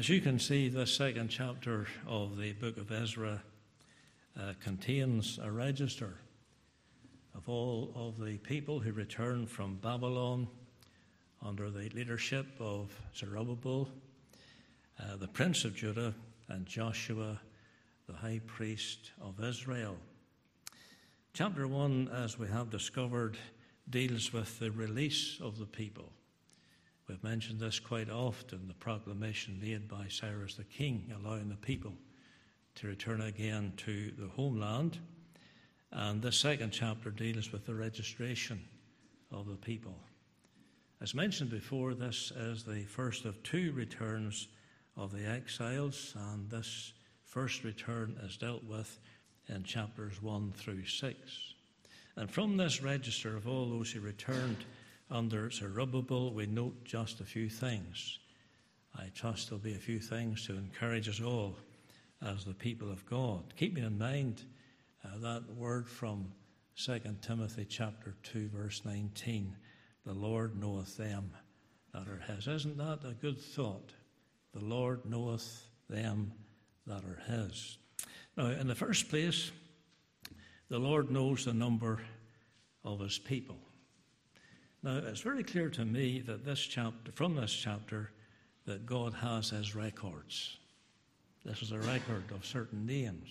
As you can see, this second chapter of the book of Ezra uh, contains a register of all of the people who returned from Babylon under the leadership of Zerubbabel, uh, the prince of Judah, and Joshua, the high priest of Israel. Chapter 1, as we have discovered, deals with the release of the people. We've mentioned this quite often the proclamation made by Cyrus the king, allowing the people to return again to the homeland. And the second chapter deals with the registration of the people. As mentioned before, this is the first of two returns of the exiles, and this first return is dealt with in chapters 1 through 6. And from this register of all those who returned under Zerubbabel, we note just a few things. I trust there'll be a few things to encourage us all as the people of God. Keeping in mind uh, that word from 2 Timothy chapter 2 verse 19, the Lord knoweth them that are his. Isn't that a good thought? The Lord knoweth them that are his. Now, in the first place, the Lord knows the number of his people. Now, it's very clear to me that this chapter, from this chapter, that God has his records. This is a record of certain names.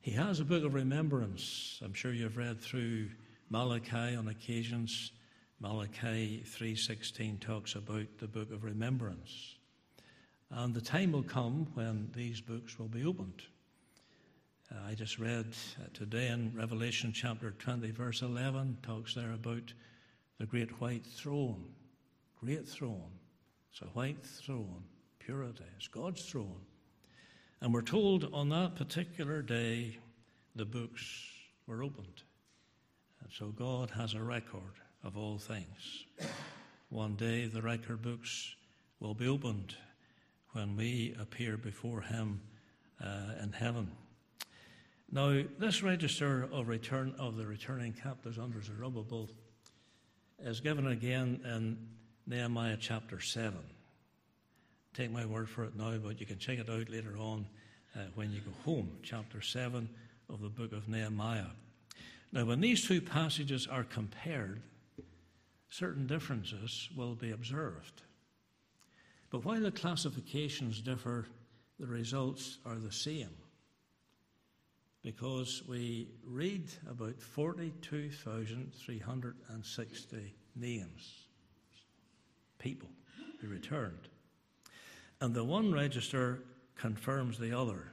He has a book of remembrance. I'm sure you've read through Malachi on occasions. Malachi 3:16 talks about the book of remembrance. And the time will come when these books will be opened. Uh, I just read uh, today in Revelation chapter 20, verse 11, talks there about the great white throne. Great throne. It's a white throne, purity. It's God's throne. And we're told on that particular day the books were opened. And so God has a record of all things. One day the record books will be opened when we appear before Him uh, in heaven. Now, this register of return of the returning captives under Zerubbabel is given again in Nehemiah chapter 7. Take my word for it now, but you can check it out later on uh, when you go home. Chapter 7 of the book of Nehemiah. Now, when these two passages are compared, certain differences will be observed. But while the classifications differ, the results are the same because we read about 42,360 names, people who returned. And the one register confirms the other.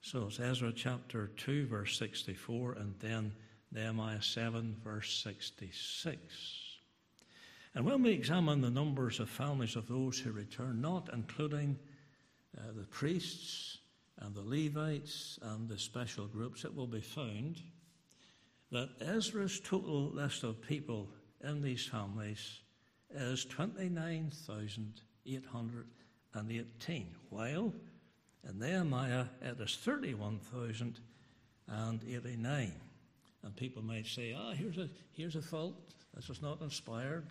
So it's Ezra chapter 2, verse 64, and then Nehemiah 7, verse 66. And when we examine the numbers of families of those who return, not including uh, the priests, and the Levites and the special groups, it will be found that Ezra's total list of people in these families is 29,818, while in Nehemiah it is 31,089. And people might say, ah, here's a, here's a fault. This is not inspired.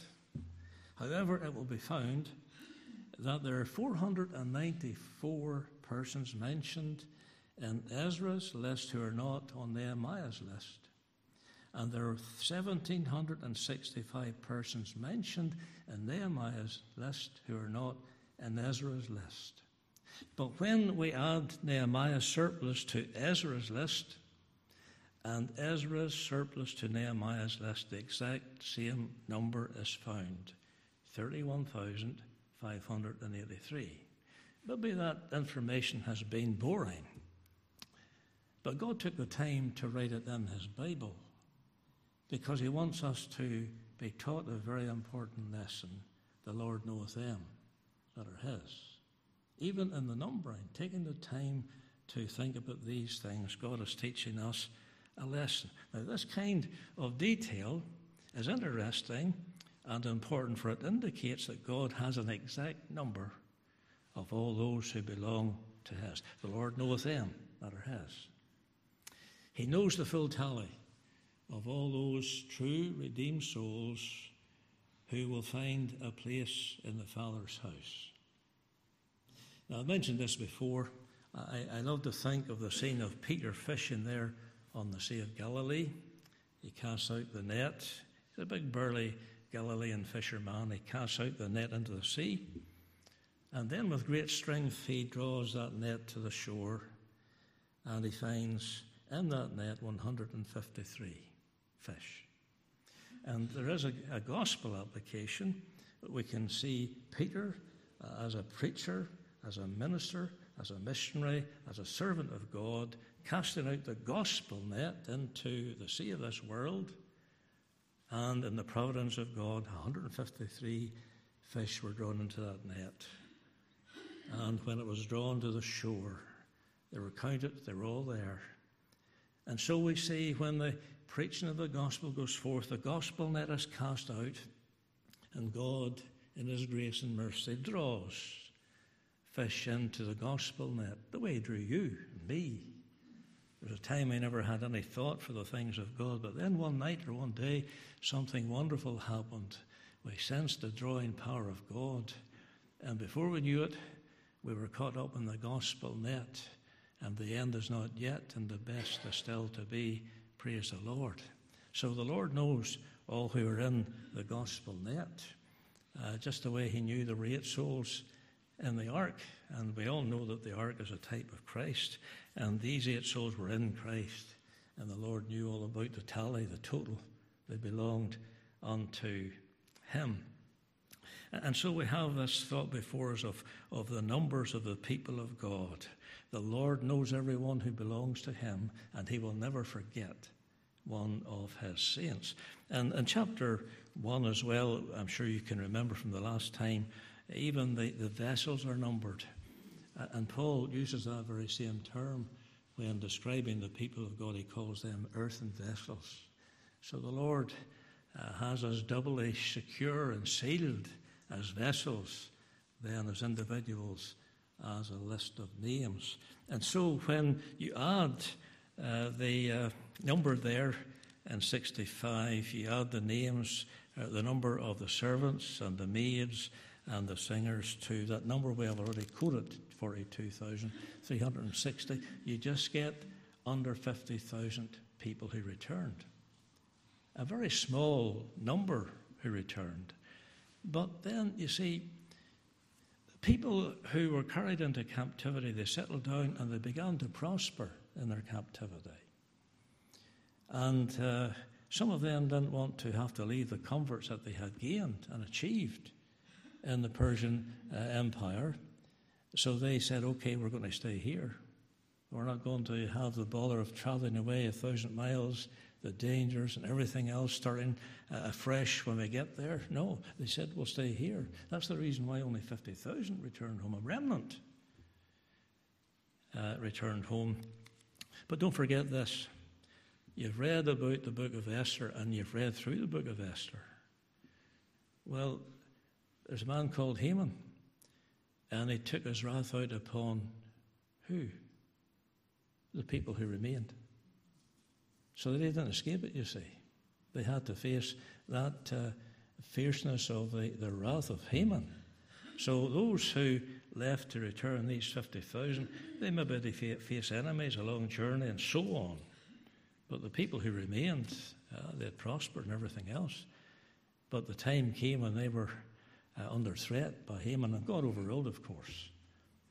However, it will be found that there are 494 persons mentioned in Ezra's list who are not on Nehemiah's list. And there are 1,765 persons mentioned in Nehemiah's list who are not in Ezra's list. But when we add Nehemiah's surplus to Ezra's list and Ezra's surplus to Nehemiah's list, the exact same number is found 31,583. Maybe that information has been boring. But God took the time to write it in His Bible because He wants us to be taught a very important lesson. The Lord knoweth them that are His. Even in the numbering, taking the time to think about these things, God is teaching us a lesson. Now, this kind of detail is interesting and important, for it indicates that God has an exact number of all those who belong to His. The Lord knoweth them that are His. He knows the full tally of all those true redeemed souls who will find a place in the Father's house. Now, I've mentioned this before. I, I love to think of the scene of Peter fishing there on the Sea of Galilee. He casts out the net. He's a big, burly Galilean fisherman. He casts out the net into the sea. And then, with great strength, he draws that net to the shore and he finds in that net 153 fish. And there is a, a gospel application. We can see Peter uh, as a preacher, as a minister, as a missionary, as a servant of God, casting out the gospel net into the sea of this world. And in the providence of God, 153 fish were drawn into that net. And when it was drawn to the shore, they were counted, they were all there. And so we see when the preaching of the gospel goes forth, the gospel net is cast out, and God, in His grace and mercy, draws fish into the gospel net the way He drew you and me. There was a time I never had any thought for the things of God, but then one night or one day, something wonderful happened. We sensed the drawing power of God, and before we knew it, we were caught up in the gospel net, and the end is not yet, and the best is still to be. Praise the Lord. So the Lord knows all who are in the gospel net, uh, just the way He knew were eight souls in the ark, and we all know that the ark is a type of Christ, and these eight souls were in Christ, and the Lord knew all about the tally, the total. They belonged unto Him. And so we have this thought before us of, of the numbers of the people of God. The Lord knows everyone who belongs to Him, and He will never forget one of His saints. And in chapter 1 as well, I'm sure you can remember from the last time, even the, the vessels are numbered. And Paul uses that very same term when describing the people of God. He calls them earthen vessels. So the Lord uh, has us doubly secure and sealed as vessels, then as individuals, as a list of names. And so when you add uh, the uh, number there in 65, you add the names, uh, the number of the servants and the maids and the singers to that number we have already quoted 42,360. You just get under 50,000 people who returned. A very small number who returned. But then, you see, people who were carried into captivity, they settled down and they began to prosper in their captivity. And uh, some of them didn't want to have to leave the comforts that they had gained and achieved in the Persian uh, Empire. So they said, okay, we're going to stay here. We're not going to have the bother of traveling away a thousand miles the dangers and everything else starting uh, afresh when we get there. No, they said, we'll stay here. That's the reason why only 50,000 returned home, a remnant uh, returned home. But don't forget this. You've read about the book of Esther and you've read through the book of Esther. Well, there's a man called Haman, and he took his wrath out upon who? The people who remained. So they didn't escape it, you see. They had to face that uh, fierceness of the, the wrath of Haman. So those who left to return, these 50,000, they maybe face enemies, a long journey, and so on. But the people who remained, uh, they prospered and everything else. But the time came when they were uh, under threat by Haman, and God overruled, of course,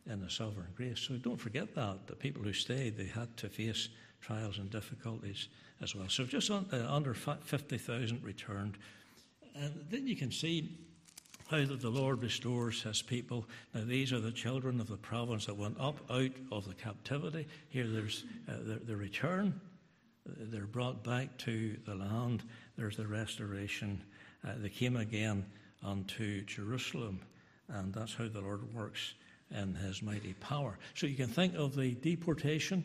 in the sovereign grace. So don't forget that. The people who stayed, they had to face trials and difficulties as well. So just on, uh, under 50,000 returned. And then you can see how that the Lord restores his people. Now, these are the children of the province that went up out of the captivity. Here there's uh, the, the, return. They're brought back to the land. There's the restoration. Uh, they came again unto Jerusalem. And that's how the Lord works in his mighty power. So you can think of the deportation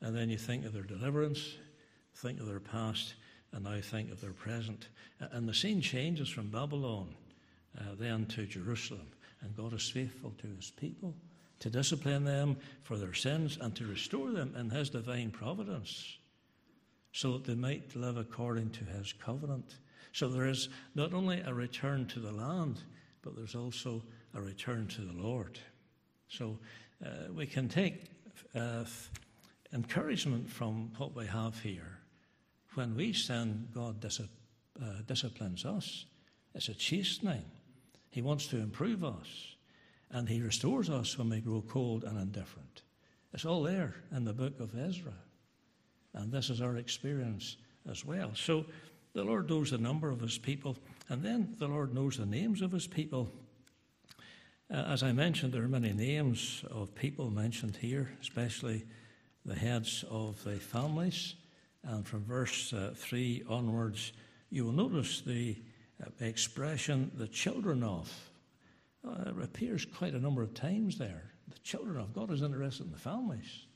and then you think of their deliverance, think of their past, and now think of their present. And the scene changes from Babylon uh, then to Jerusalem. And God is faithful to his people to discipline them for their sins and to restore them in his divine providence so that they might live according to his covenant. So there is not only a return to the land, but there's also a return to the Lord. So uh, we can take uh, encouragement from what we have here. When we sin, God dis- uh, disciplines us. It's a chastening. He wants to improve us, and He restores us when we grow cold and indifferent. It's all there in the book of Ezra, and this is our experience as well. So the Lord knows the number of His people, and then the Lord knows the names of His people. Uh, as I mentioned, there are many names of people mentioned here, especially the heads of the families. And from verse uh, 3 onwards, you will notice the uh, expression, the children of. Uh, appears quite a number of times there. The children of God is interested in the families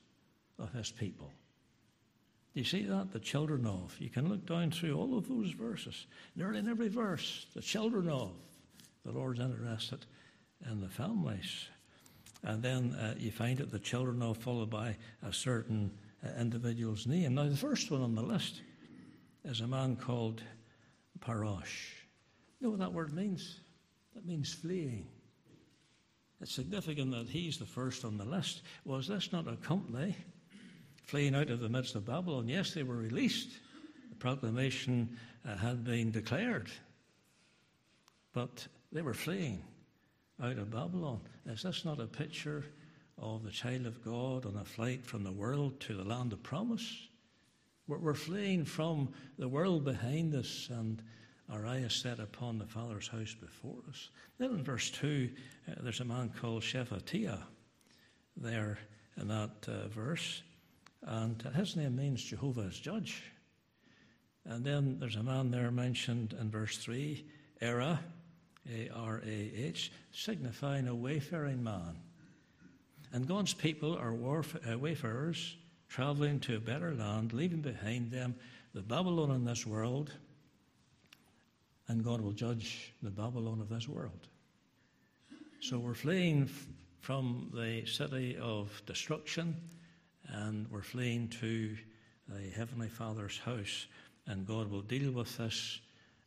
of his people. Do you see that? The children of. You can look down through all of those verses. Nearly in every verse, the children of. The Lord's interested in the families. And then uh, you find that the children are followed by a certain uh, individual's name. Now, the first one on the list is a man called Parosh. You know what that word means? That means fleeing. It's significant that he's the first on the list. Was this not a company fleeing out of the midst of Babylon? Yes, they were released. The proclamation uh, had been declared. But they were fleeing out of Babylon. Is this not a picture of the child of God on a flight from the world to the land of promise? We're, we're fleeing from the world behind us and our eye is set upon the Father's house before us. Then in verse 2, uh, there's a man called Shephatiah there in that uh, verse, and his name means Jehovah is judge. And then there's a man there mentioned in verse 3, Arah, A R A H, signifying a wayfaring man. And God's people are warf- uh, wayfarers traveling to a better land, leaving behind them the Babylon in this world, and God will judge the Babylon of this world. So we're fleeing f- from the city of destruction, and we're fleeing to the Heavenly Father's house, and God will deal with this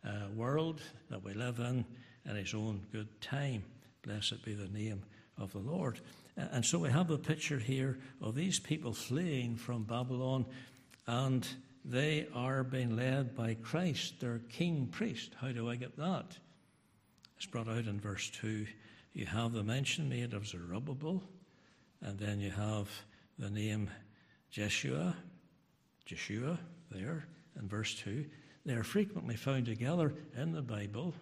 uh, world that we live in in His own good time. Blessed be the name of the Lord. And so we have a picture here of these people fleeing from Babylon, and they are being led by Christ, their king priest. How do I get that? It's brought out in verse 2. You have the mention made of Zerubbabel, and then you have the name Jeshua, Jeshua there in verse 2. They are frequently found together in the Bible.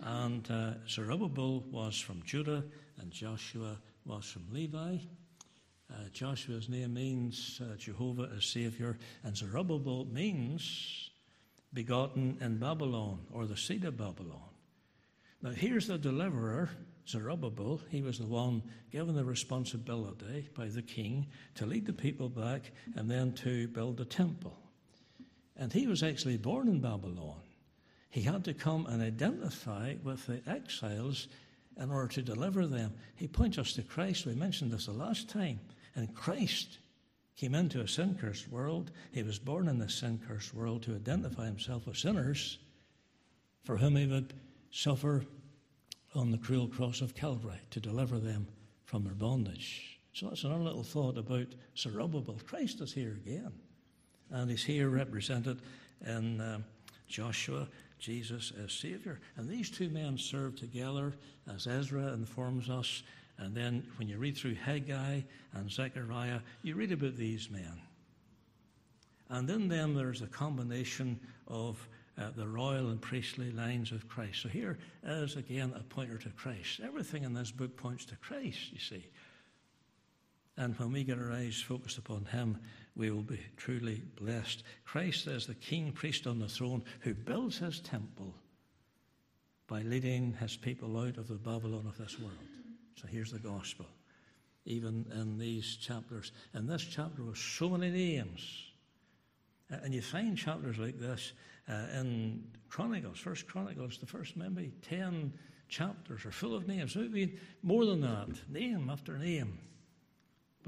And uh, Zerubbabel was from Judah, and Joshua was from Levi. Uh, Joshua's name means uh, Jehovah is Savior, and Zerubbabel means begotten in Babylon or the seed of Babylon. Now, here's the deliverer, Zerubbabel. He was the one given the responsibility by the king to lead the people back and then to build the temple. And he was actually born in Babylon. He had to come and identify with the exiles in order to deliver them. He points us to Christ. We mentioned this the last time. And Christ came into a sin cursed world. He was born in this sin cursed world to identify himself with sinners for whom he would suffer on the cruel cross of Calvary to deliver them from their bondage. So that's another little thought about Zerubbabel. Christ is here again. And he's here represented in uh, Joshua Jesus as Savior. And these two men serve together, as Ezra informs us. And then when you read through Haggai and Zechariah, you read about these men. And in them there's a combination of uh, the royal and priestly lines of Christ. So here is again a pointer to Christ. Everything in this book points to Christ, you see. And when we get our eyes focused upon Him, we will be truly blessed. Christ is the king priest on the throne who builds His temple by leading His people out of the Babylon of this world. So here's the gospel, even in these chapters. In this chapter with so many names. And you find chapters like this uh, in Chronicles, First Chronicles, the first maybe 10 chapters are full of names. Maybe more than that, name after name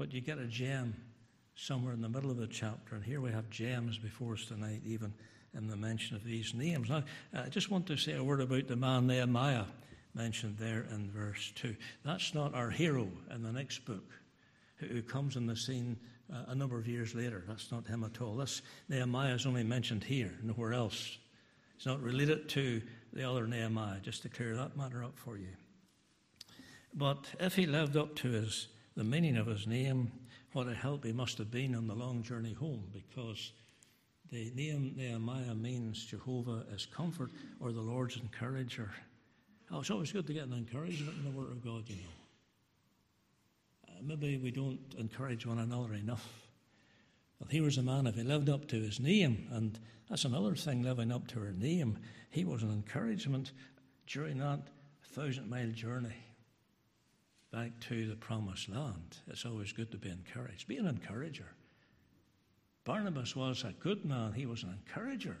but you get a gem somewhere in the middle of the chapter. And here we have gems before us tonight, even in the mention of these names. Now, I just want to say a word about the man Nehemiah. mentioned there in verse 2. That's not our hero in the next book, who comes on the scene uh, a number of years later. That's not him at all. This Nehemiah is only mentioned here, nowhere else. It's not related to the other Nehemiah, just to clear that matter up for you. But if he lived up to his, the meaning of his name, what a help he must have been on the long journey home, because the name Nehemiah means Jehovah is comfort or the Lord's encourager. Oh, it's always good to get an encouragement in the Word of God, you know. Uh, maybe we don't encourage one another enough. Well, he was a man, if he lived up to his name, and that's another thing, living up to her name, he was an encouragement during that thousand mile journey back to the promised land. It's always good to be encouraged. Be an encourager. Barnabas was a good man, he was an encourager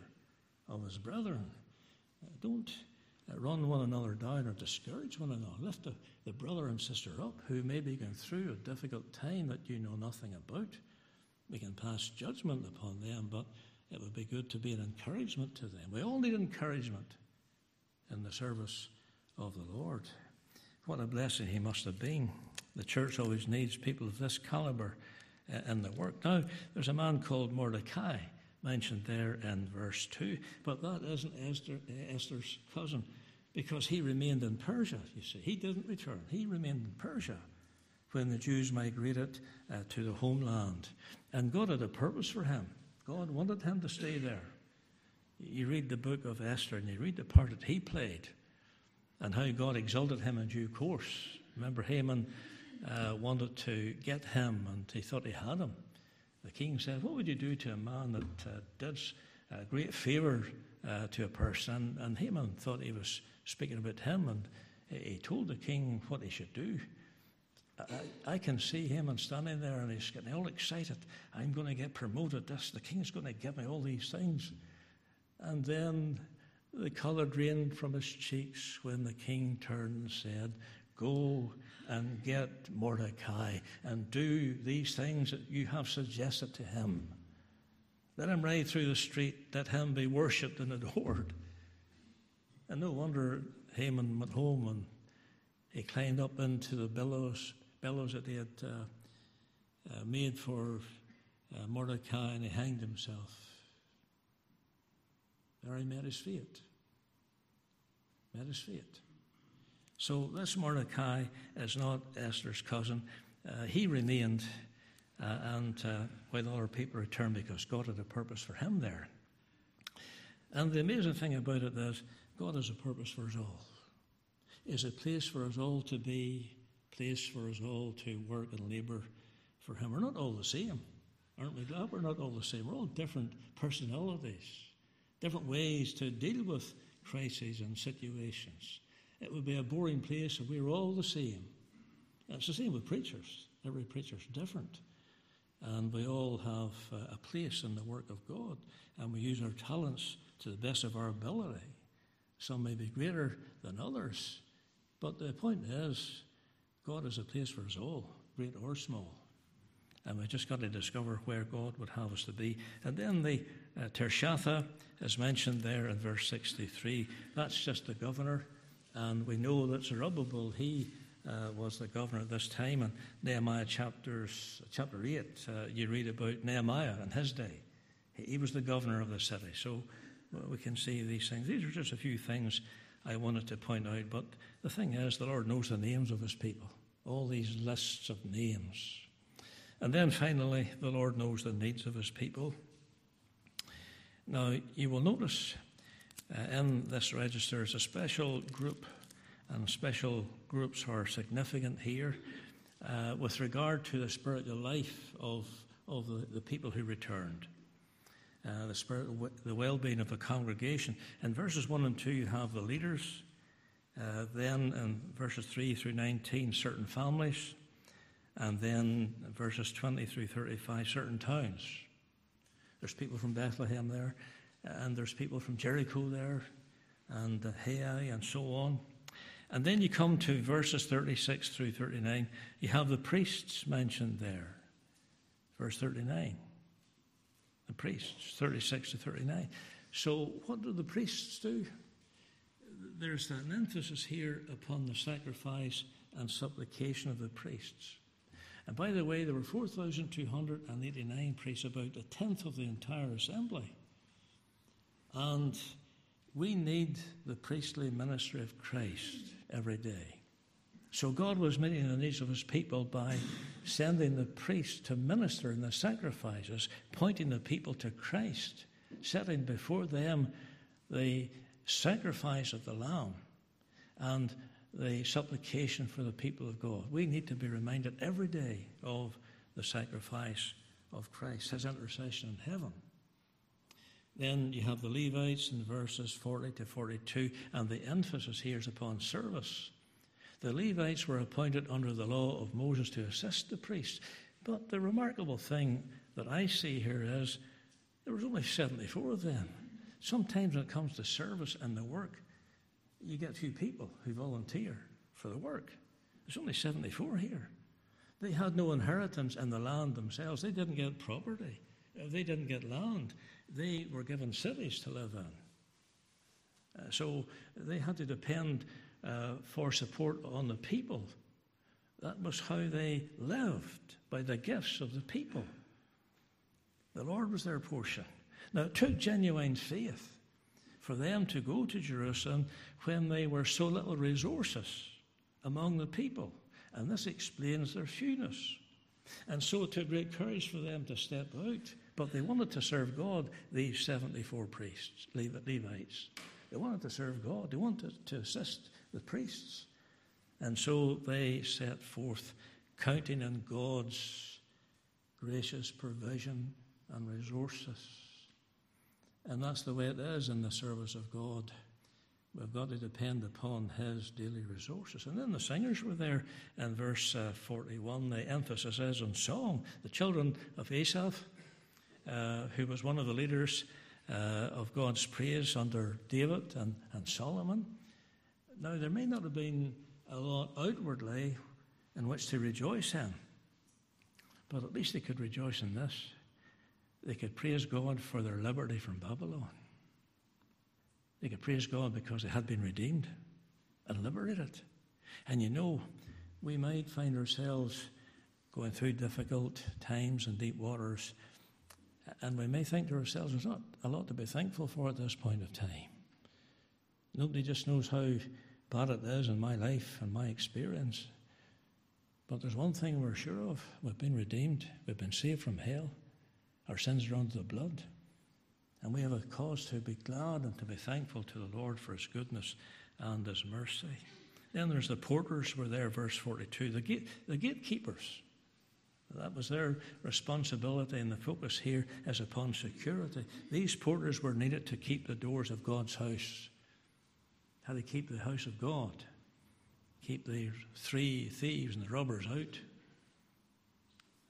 of his brethren. Don't run one another down or discourage one another. Lift the, the brother and sister up who may be going through a difficult time that you know nothing about. We can pass judgment upon them, but it would be good to be an encouragement to them. We all need encouragement in the service of the Lord. What a blessing he must have been. The church always needs people of this caliber uh, in the work. Now, there's a man called Mordecai mentioned there in verse 2, but that isn't Esther, Esther's cousin because he remained in Persia, you see. He didn't return, he remained in Persia when the Jews migrated uh, to the homeland. And God had a purpose for him. God wanted him to stay there. You read the book of Esther and you read the part that he played and how God exalted him in due course. Remember, Haman uh, wanted to get him and he thought he had him. The king said, What would you do to a man that uh, did a great favour uh, to a person? And Haman thought he was speaking about him and he told the king what he should do. I, I, can see Haman standing there and he's getting all excited. I'm going to get promoted. This, the king's going to give me all these things. And then the colour drained from his cheeks when the king turned and said, Go and get Mordecai and do these things that you have suggested to him. Let him ride through the street, let him be worshipped and adored. And no wonder Haman went home and he climbed up into the billows, billows that he had uh, uh, made for uh, Mordecai and he hanged himself. He met his fate. Met his fate. So this Mordecai is not Esther's cousin. Uh, he remained, uh, and uh, while other people returned because God had a purpose for him there. And the amazing thing about it is, God has a purpose for us all. Is a place for us all to be, place for us all to work and labour for Him. We're not all the same, aren't we glad? We're not all the same. We're all different personalities, different ways to deal with crises and situations. It would be a boring place if we were all the same. it's the same with preachers. Every preacher's different. And we all have uh, a place in the work of God, and we use our talents to the best of our ability. Some may be greater than others, but the point is, God is a place for us all, great or small. And we just got to discover where God would have us to be. And then the uh, Tirshatha is mentioned there in verse 63. That's just the governor. And we know that Zerubbabel, he uh, was the governor at this time. And Nehemiah chapters, chapter 8, uh, you read about Nehemiah in his day. He, he was the governor of the city. So we can see these things. These are just a few things I wanted to point out. But the thing is, the Lord knows the names of his people, all these lists of names. And then finally, the Lord knows the needs of his people. Now, you will notice uh, in this register is a special group, and special groups are significant here uh, with regard to the spiritual life of, of the, the people who returned. Uh, the spirit, the well-being of the congregation. In verses one and two, you have the leaders. Uh, then in verses three through nineteen, certain families, and then verses twenty through thirty-five, certain towns. There's people from Bethlehem there, and there's people from Jericho there, and Hai, and so on. And then you come to verses 36 through 39. You have the priests mentioned there. Verse 39. The priests, 36 to 39. So, what do the priests do? there's an emphasis here upon the sacrifice and supplication of the priests. And by the way, there were 4,289 priests, about a tenth of the entire assembly. And we need the priestly ministry of Christ every day. So God was meeting the needs of his people by sending the priests to minister in the sacrifices, pointing the people to Christ, setting before them the sacrifice of the Lamb and the supplication for the people of God. We need to be reminded every day of the sacrifice of Christ, his intercession in heaven. Then you have the Levites in verses 40 to 42, and the emphasis here is upon service. The Levites were appointed under the law of Moses to assist the priests. But the remarkable thing that I see here is there was only 74 of them. Sometimes when it comes to service and the work, you get a few people who volunteer for the work. There's only 74 here. They had no inheritance in the land themselves. They didn't get property. Uh, they didn't get land. They were given cities to live in. Uh, so they had to depend uh, for support on the people. That was how they lived, by the gifts of the people. The Lord was their portion. Now, took genuine faith for them to go to Jerusalem when they were so little resources among the people. And this explains their fewness. And so it took great courage for them to step out. But they wanted to serve God, these 74 priests, Levites. They wanted to serve God, they wanted to assist the priests. And so they set forth, counting on God's gracious provision and resources. And that's the way it is in the service of God. We've got to depend upon His daily resources. And then the singers were there in verse uh, 41. The emphasis is on song. The children of Asaph, uh, who was one of the leaders uh, of God's praise under David and, and Solomon. Now, there may not have been a lot outwardly in which to rejoice in, but at least they could rejoice in this. They could praise God for their liberty from Babylon. They could praise God because they had been redeemed and liberated. And you know, we might find ourselves going through difficult times and deep waters, and we may think to ourselves, there's not a lot to be thankful for at this point of time. Nobody just knows how bad it is in my life and my experience. But there's one thing we're sure of we've been redeemed, we've been saved from hell. Our sins are under the blood. And we have a cause to be glad and to be thankful to the Lord for his goodness and his mercy. Then there's the porters were there, verse 42. The, gate, the gatekeepers. That was their responsibility, and the focus here is upon security. These porters were needed to keep the doors of God's house how to keep the house of God, keep the three thieves and the robbers out,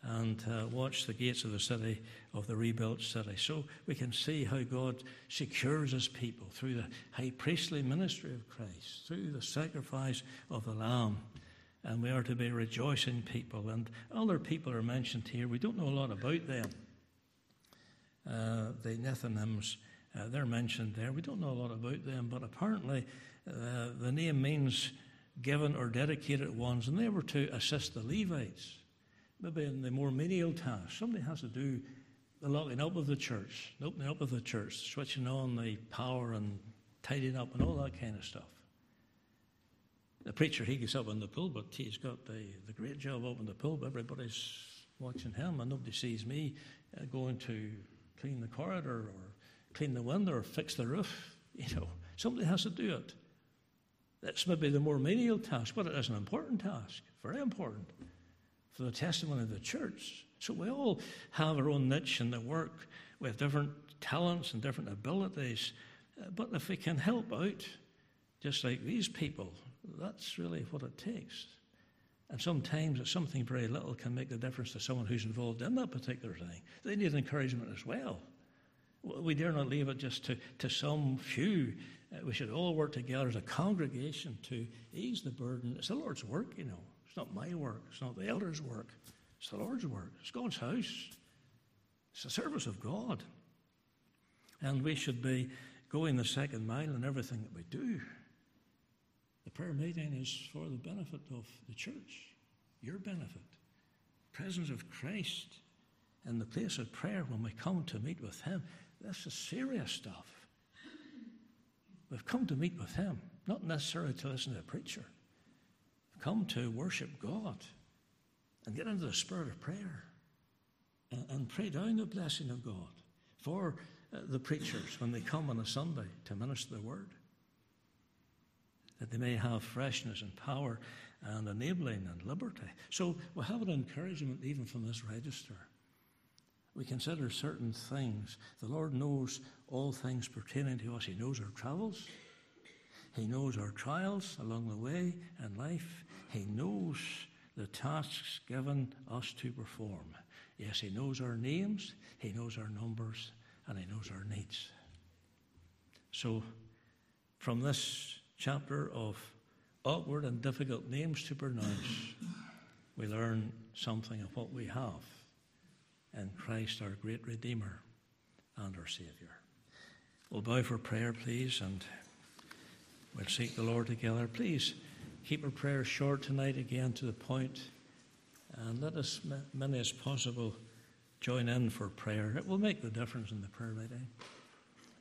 and uh, watch the gates of the city, of the rebuilt city. So we can see how God secures his people through the high priestly ministry of Christ, through the sacrifice of the Lamb. And we are to be rejoicing people. And other people are mentioned here. We don't know a lot about them. Uh, the Nethinims uh, they're mentioned there. We don't know a lot about them, but apparently uh, the name means given or dedicated ones, and they were to assist the Levites, maybe in the more menial tasks. Somebody has to do the locking up of the church, the opening up of the church, switching on the power and tidying up and all that kind of stuff. The preacher, he gets up in the pulpit, he's got the, the great job up in the pulpit. Everybody's watching him, and nobody sees me uh, going to clean the corridor or clean the window or fix the roof. You know, somebody has to do it. That's maybe the more menial task, but it is an important task, very important for the testimony of the church. So we all have our own niche in the work. We have different talents and different abilities. Uh, but if we can help out, just like these people, that's really what it takes. And sometimes it's something very little can make the difference to someone who's involved in that particular thing. They need encouragement as well. We dare not leave it just to, to some few. Uh, we should all work together as a congregation to ease the burden. It's the Lord's work, you know. It's not my work. It's not the elders' work. It's the Lord's work. It's God's house. It's the service of God. And we should be going the second mile in everything that we do. The prayer meeting is for the benefit of the church, your benefit. Presence of Christ in the place of prayer when we come to meet with Him. This is serious stuff. We've come to meet with Him, not necessarily to listen to a preacher. Come to worship God and get into the spirit of prayer and, and pray down the blessing of God for uh, the preachers when they come on a Sunday to minister the word. That they may have freshness and power and enabling and liberty. So we have an encouragement even from this register. We consider certain things. The Lord knows all things pertaining to us. He knows our travels. He knows our trials along the way in life. He knows the tasks given us to perform. Yes, He knows our names, He knows our numbers, and He knows our needs. So, from this chapter of awkward and difficult names to pronounce, we learn something of what we have in Christ, our great Redeemer and our Saviour. We'll bow for prayer, please, and we'll seek the Lord together. Please keep our prayers short tonight, again to the point, and let as many as possible, join in for prayer. It will make the difference in the prayer meeting.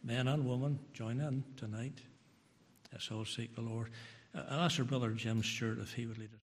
Men and women, join in tonight. Let's all seek the Lord. Uh, I'll ask our brother Jim Stewart if he would lead us.